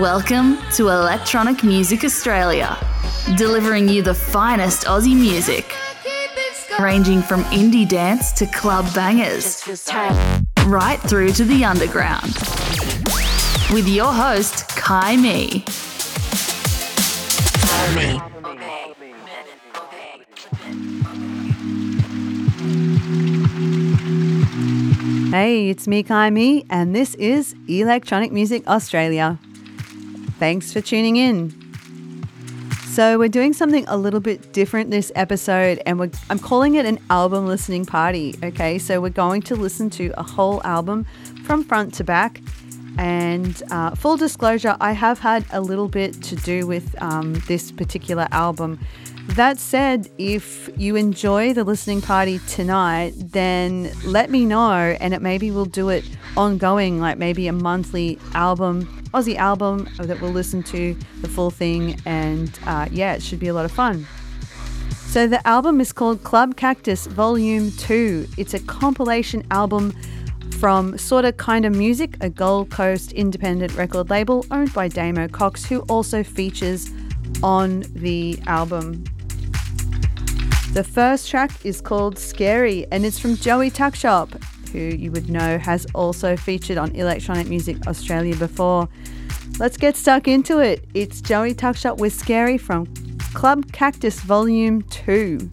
Welcome to Electronic Music Australia, delivering you the finest Aussie music, ranging from indie dance to club bangers, right through to the underground. With your host, Kai Me. Hey, it's me, Kai Me, and this is Electronic Music Australia. Thanks for tuning in. So, we're doing something a little bit different this episode, and I'm calling it an album listening party. Okay, so we're going to listen to a whole album from front to back. And uh, full disclosure, I have had a little bit to do with um, this particular album. That said, if you enjoy the listening party tonight, then let me know, and it maybe we'll do it ongoing, like maybe a monthly album, Aussie album that we'll listen to the full thing, and uh, yeah, it should be a lot of fun. So the album is called Club Cactus Volume 2. It's a compilation album from Sorta Kinda Music, a Gold Coast independent record label owned by Damo Cox, who also features on the album. The first track is called Scary and it's from Joey Tuckshop, who you would know has also featured on Electronic Music Australia before. Let's get stuck into it. It's Joey Tuckshop with Scary from Club Cactus Volume 2.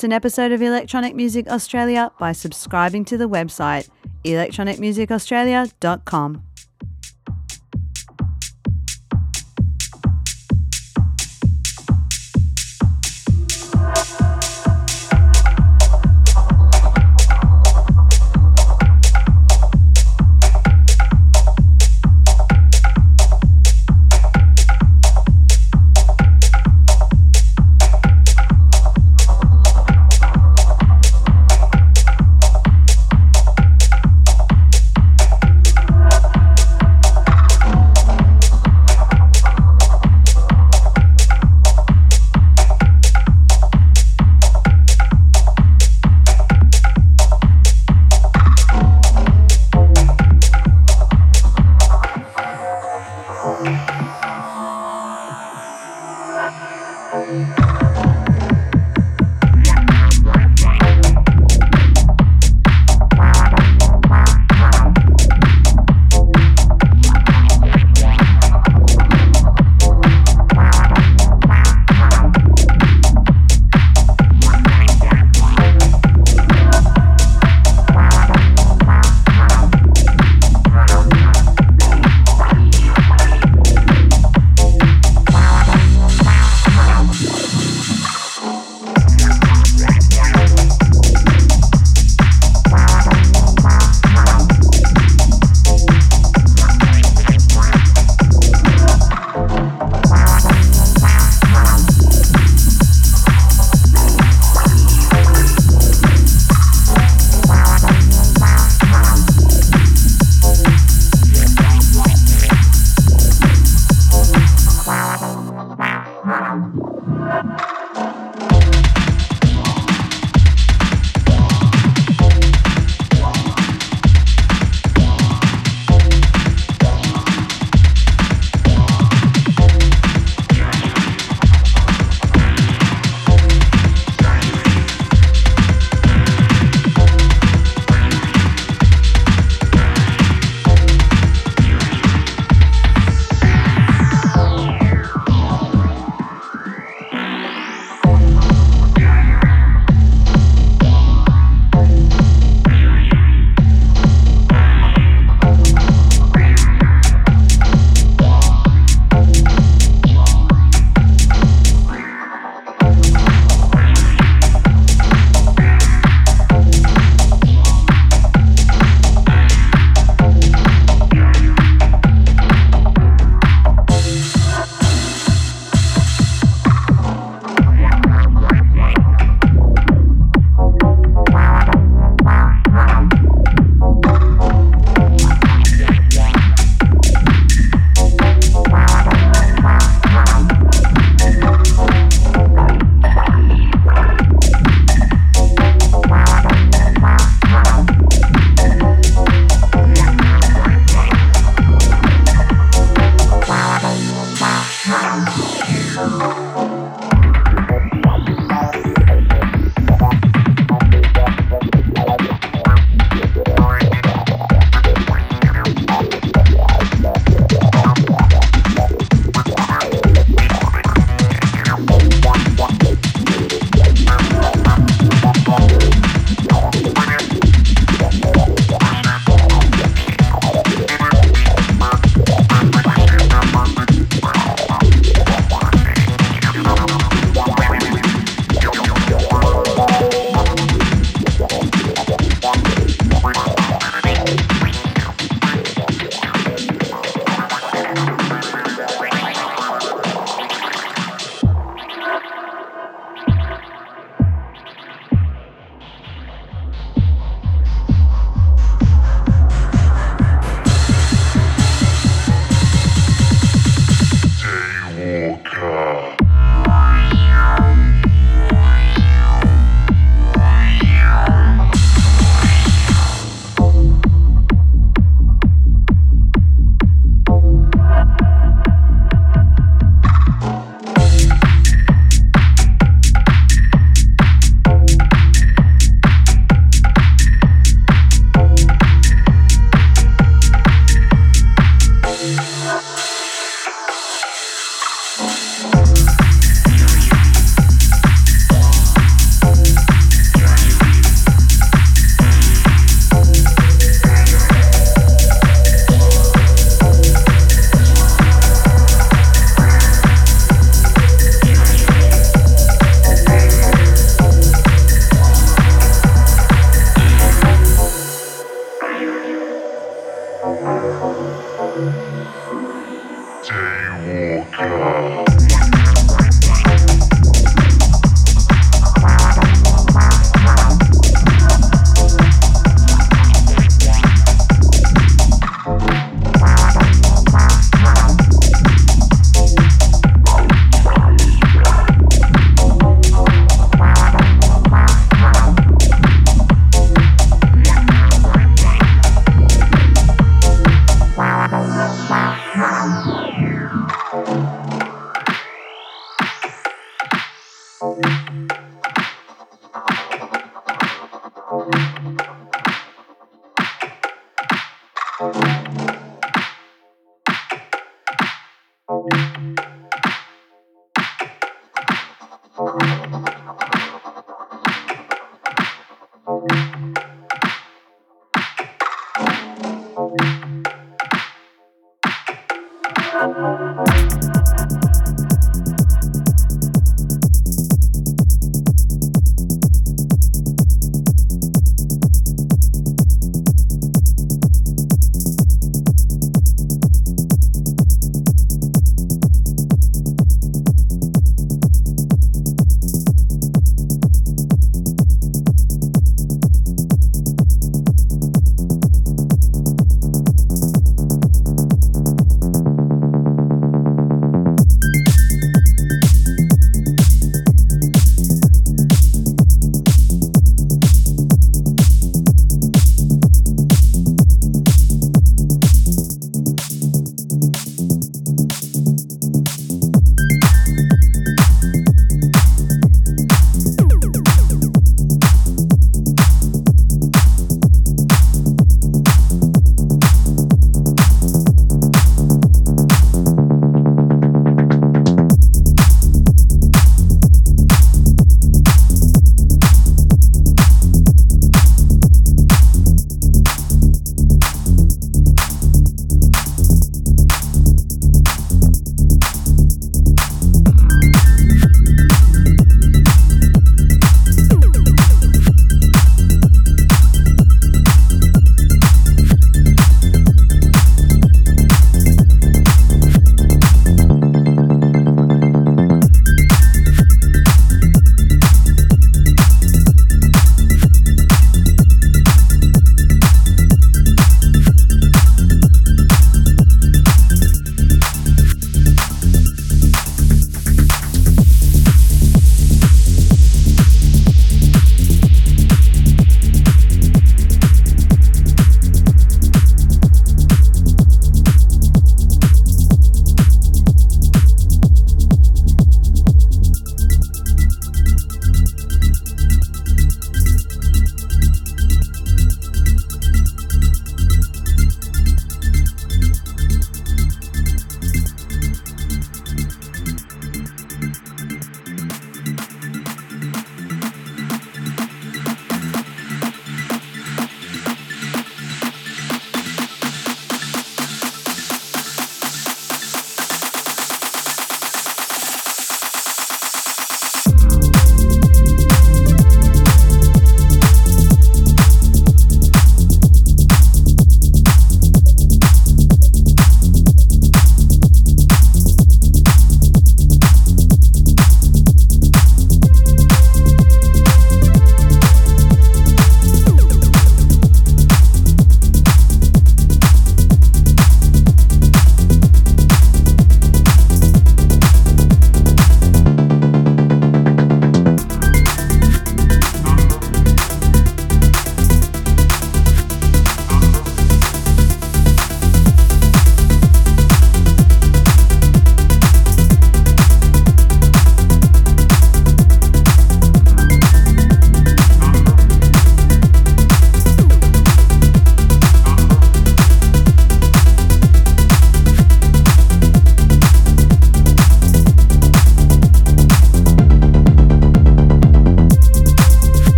Miss an episode of Electronic Music Australia by subscribing to the website electronicmusicaustralia.com.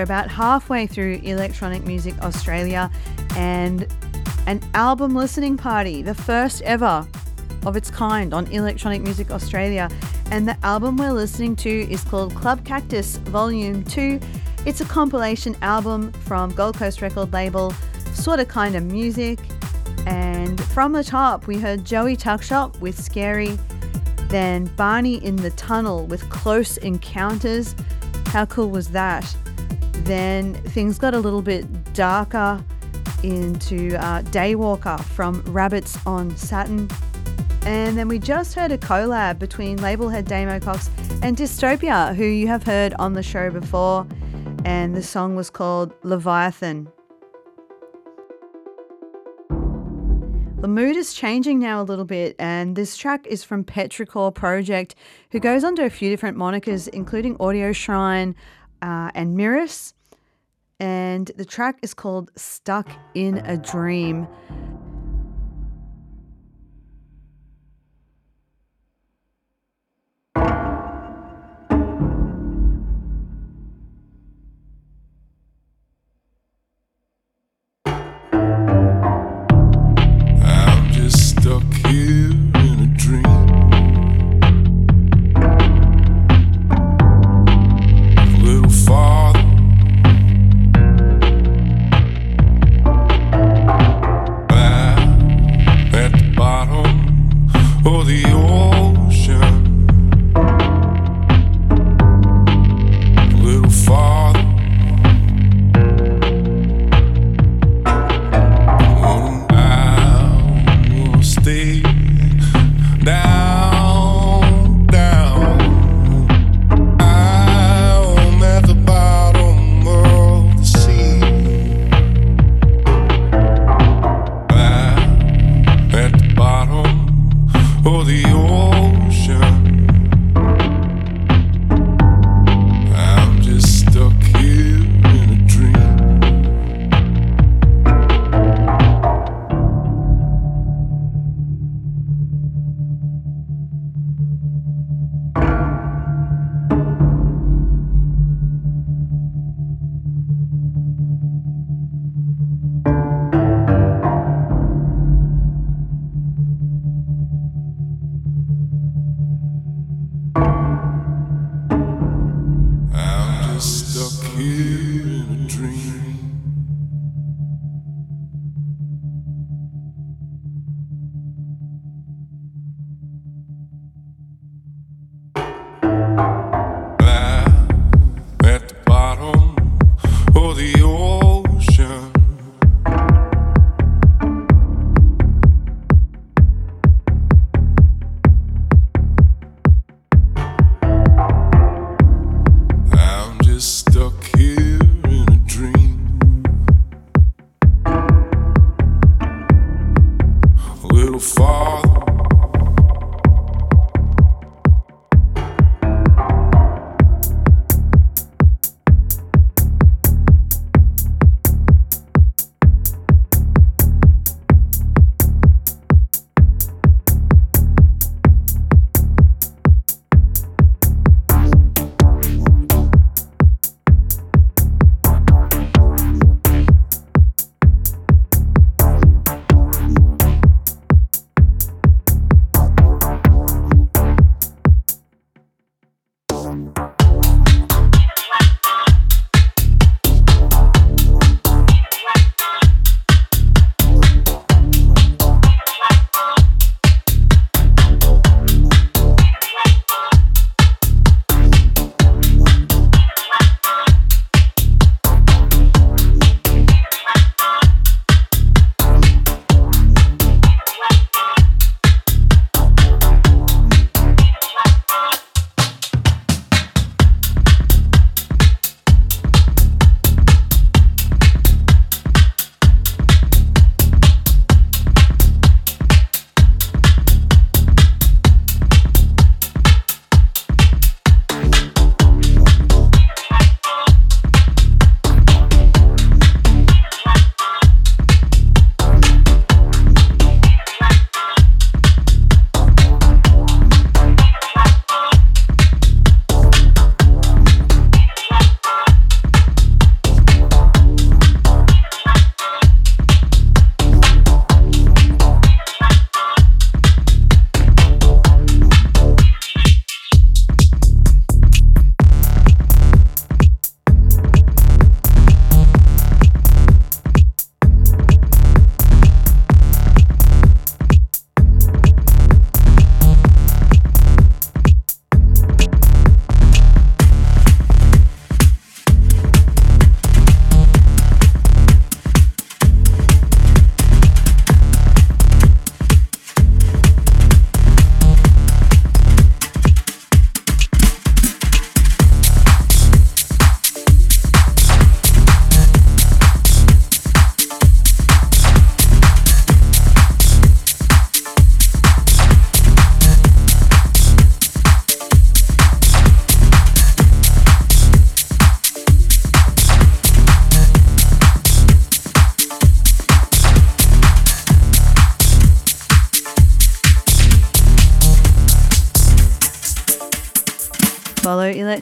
We're about halfway through Electronic Music Australia and an album listening party, the first ever of its kind on Electronic Music Australia. And the album we're listening to is called Club Cactus Volume 2. It's a compilation album from Gold Coast record label Sorta Kinda Music. And from the top, we heard Joey Tuckshop with Scary, then Barney in the Tunnel with Close Encounters. How cool was that? Then things got a little bit darker into uh, Daywalker from Rabbits on Saturn. And then we just heard a collab between label head Damo Cox and Dystopia, who you have heard on the show before. And the song was called Leviathan. The mood is changing now a little bit, and this track is from Petrichor Project, who goes under a few different monikers, including Audio Shrine uh, and Mirrors. And the track is called Stuck in a Dream.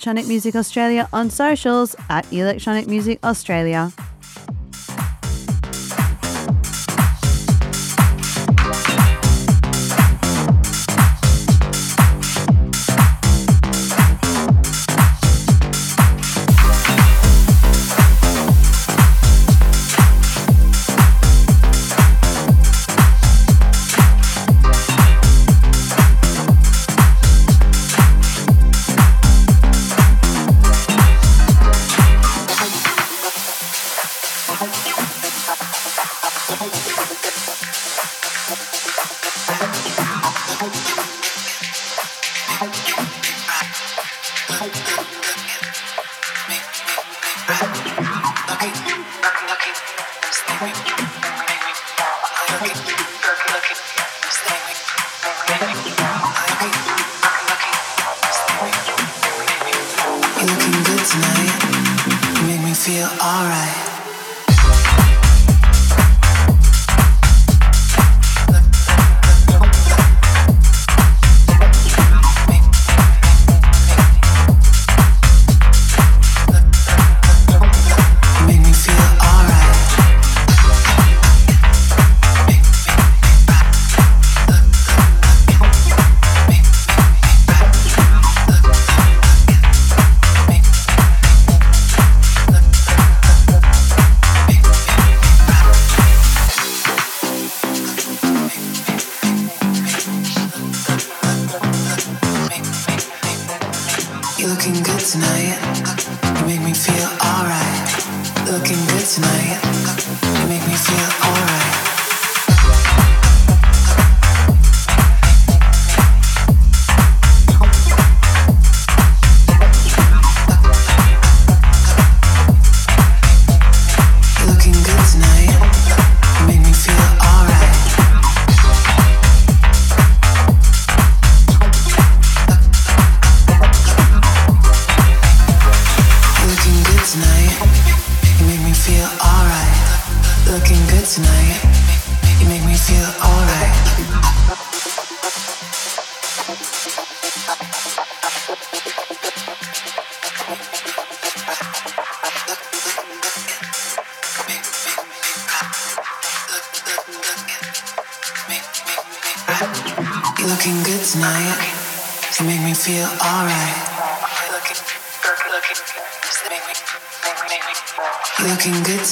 Electronic Music Australia on socials at Electronic Music Australia.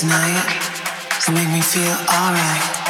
tonight to make me feel alright.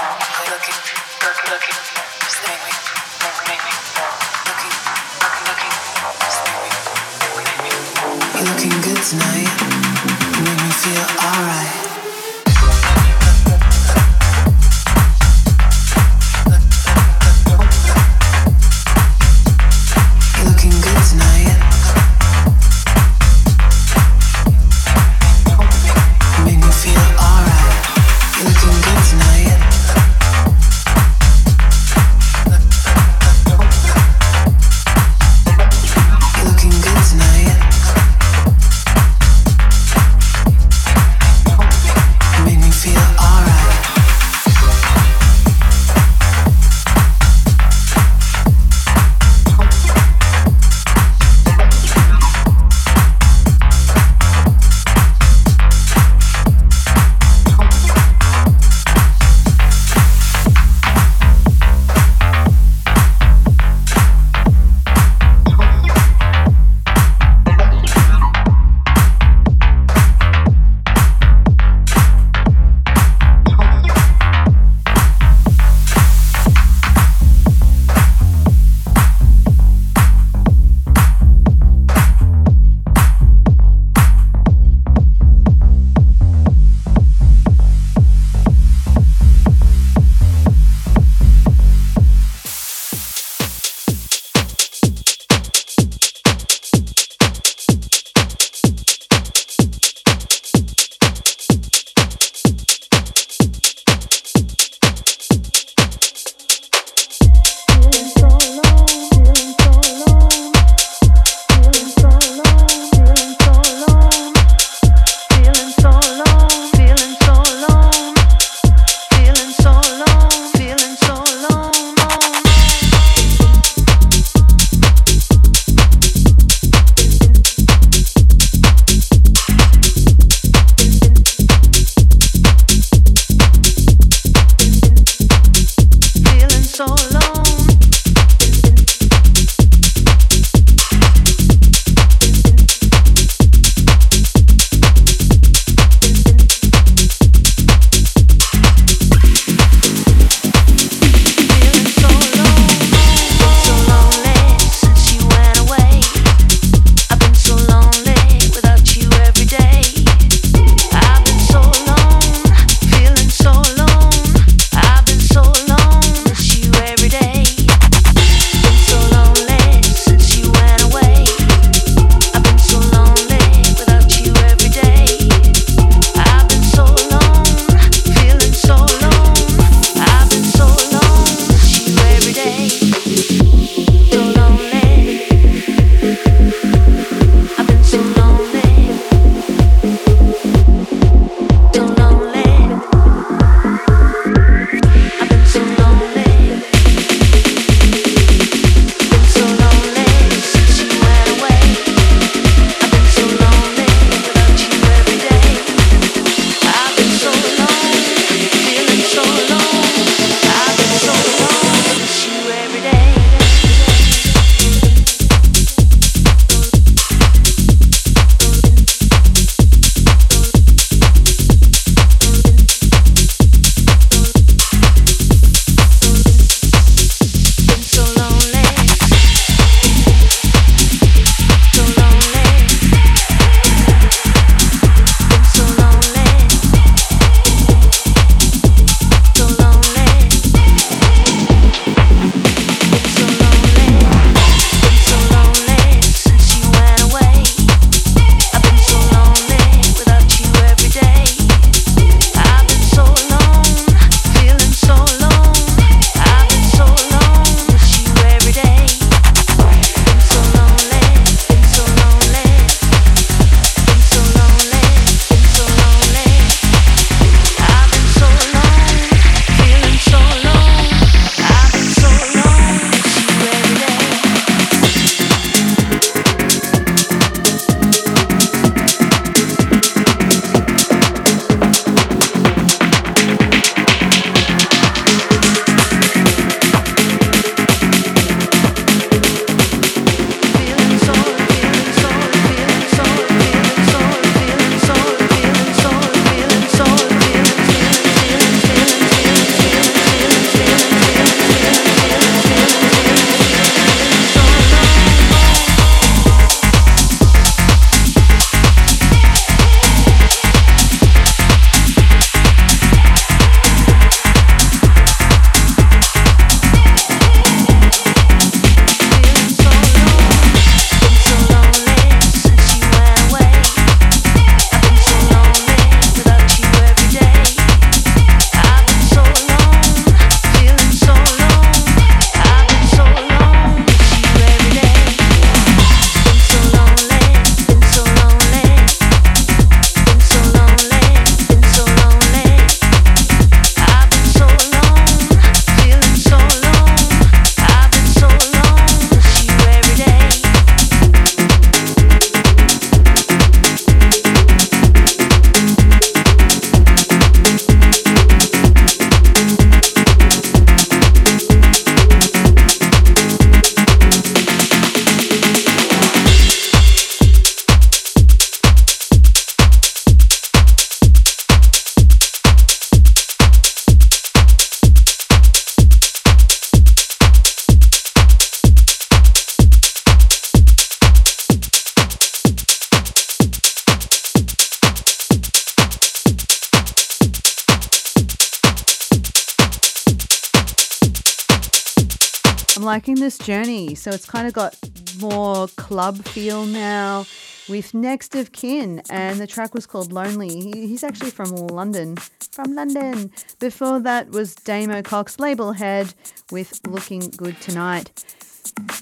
Liking this journey. So it's kind of got more club feel now with Next of Kin, and the track was called Lonely. He, he's actually from London. From London. Before that was Damo Cox Label Head with Looking Good Tonight.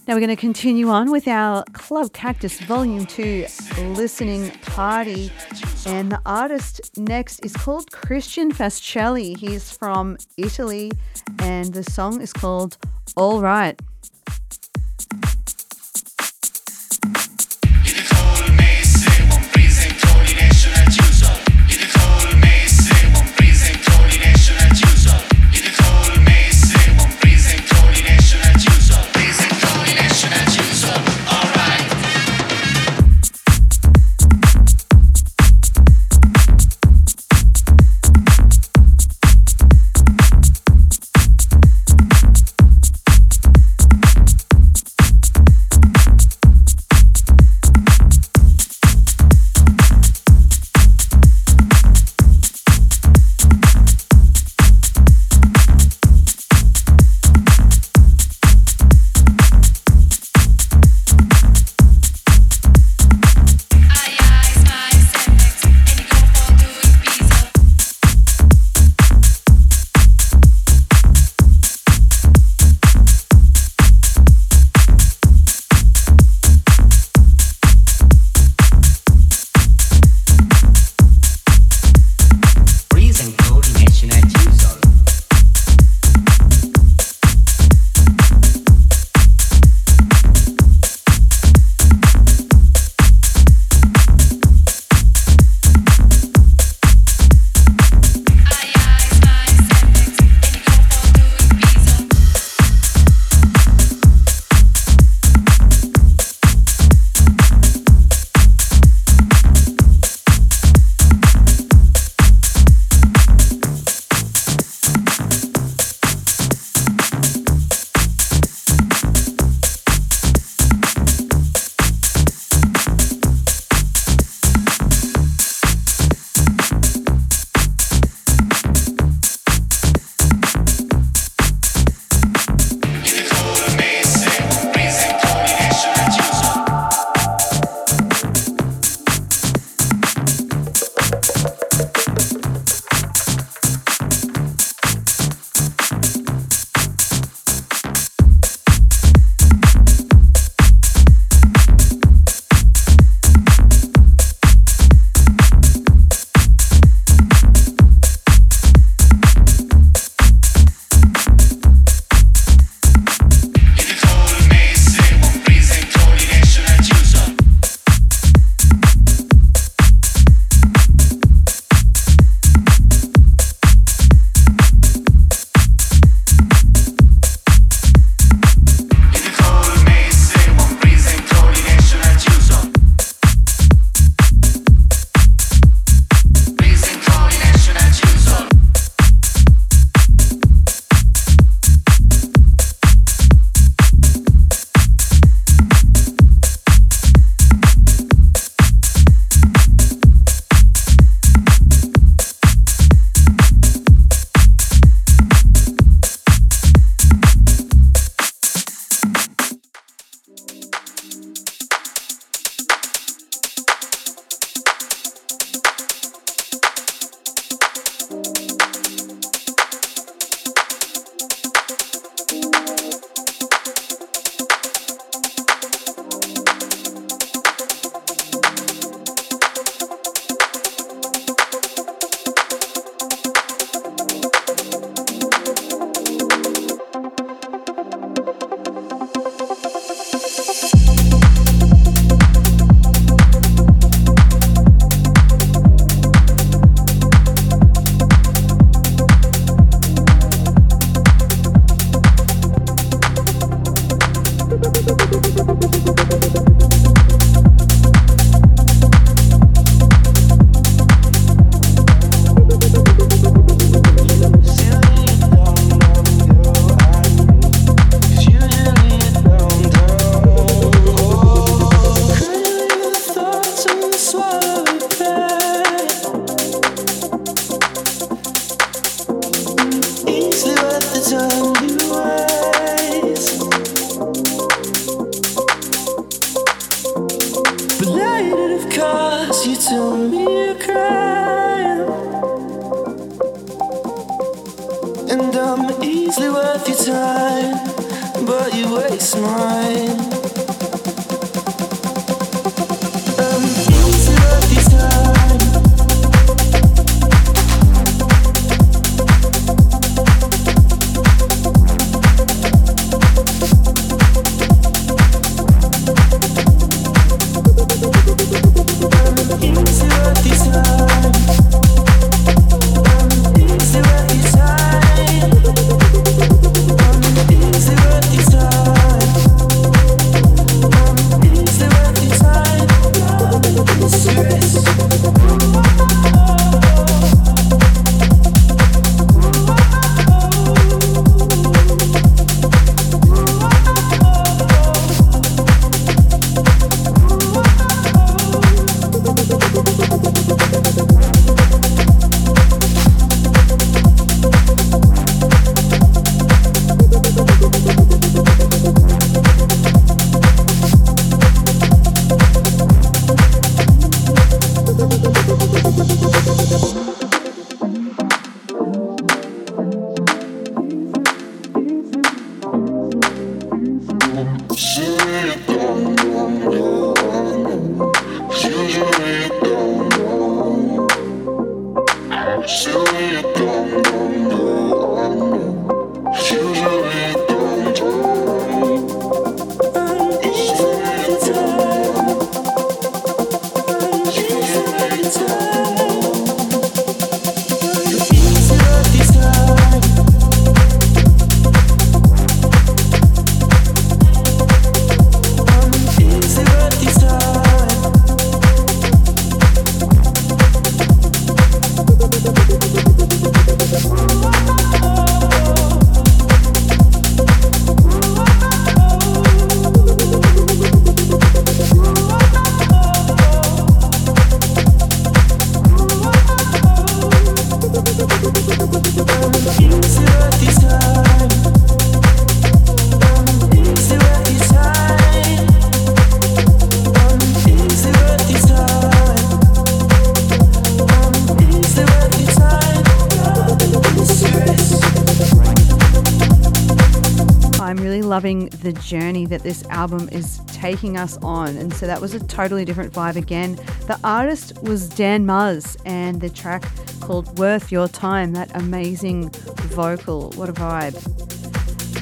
Now we're going to continue on with our Club Cactus Volume 2 listening party. And the artist next is called Cristian Fascelli. He's from Italy, and the song is called All Right. The journey that this album is taking us on. And so that was a totally different vibe again. The artist was Dan Muz and the track called Worth Your Time, that amazing vocal. What a vibe.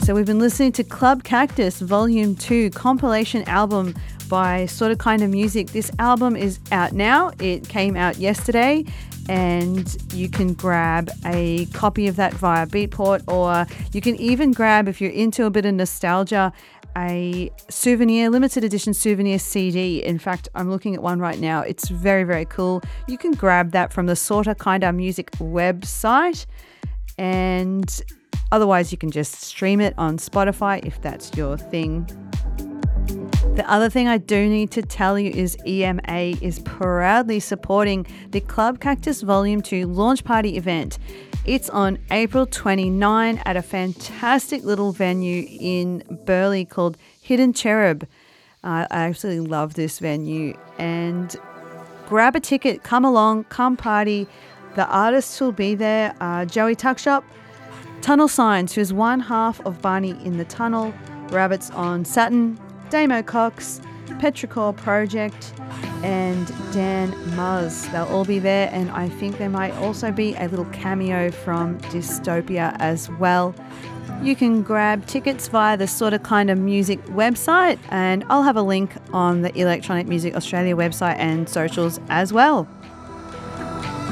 So we've been listening to Club Cactus Volume 2 compilation album by Sorta Kinda Music. This album is out now. It came out yesterday and you can grab a copy of that via Beatport, or you can even grab, if you're into a bit of nostalgia, a souvenir, limited edition souvenir CD. In fact, I'm looking at one right now. It's very, very cool. You can grab that from the Sorta Kinda Music website, and otherwise, you can just stream it on Spotify if that's your thing. The other thing I do need to tell you is EMA is proudly supporting the Club Cactus Volume 2 launch party event. It's on April 29 at a fantastic little venue in Burleigh called Hidden Cherub. I absolutely love this venue. And grab a ticket, come along, come party. The artists will be there uh, Joey Tuckshop, Tunnel Signs, who's one half of Barney in the Tunnel, Rabbits on Saturn, Damo Cox, Petrichor Project, and Dan Muz. They'll all be there, and I think there might also be a little cameo from Dystopia as well. You can grab tickets via the Sorta Kinda Music website, and I'll have a link on the Electronic Music Australia website and socials as well. well.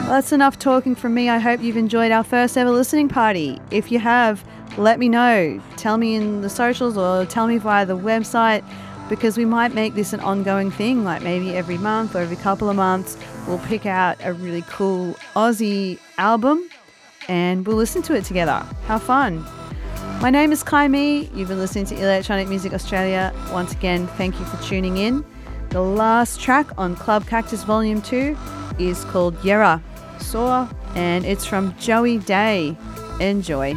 That's enough talking from me. I hope you've enjoyed our first ever listening party. If you have, let me know. Tell me in the socials or tell me via the website because we might make this an ongoing thing, like maybe every month or every couple of months, we'll pick out a really cool Aussie album and we'll listen to it together. How fun! My name is Kai Me. You've been listening to Electronic Music Australia. Once again, thank you for tuning in. The last track on Club Cactus Volume 2 is called Yerra Soar and it's from Joey Daye. Enjoy.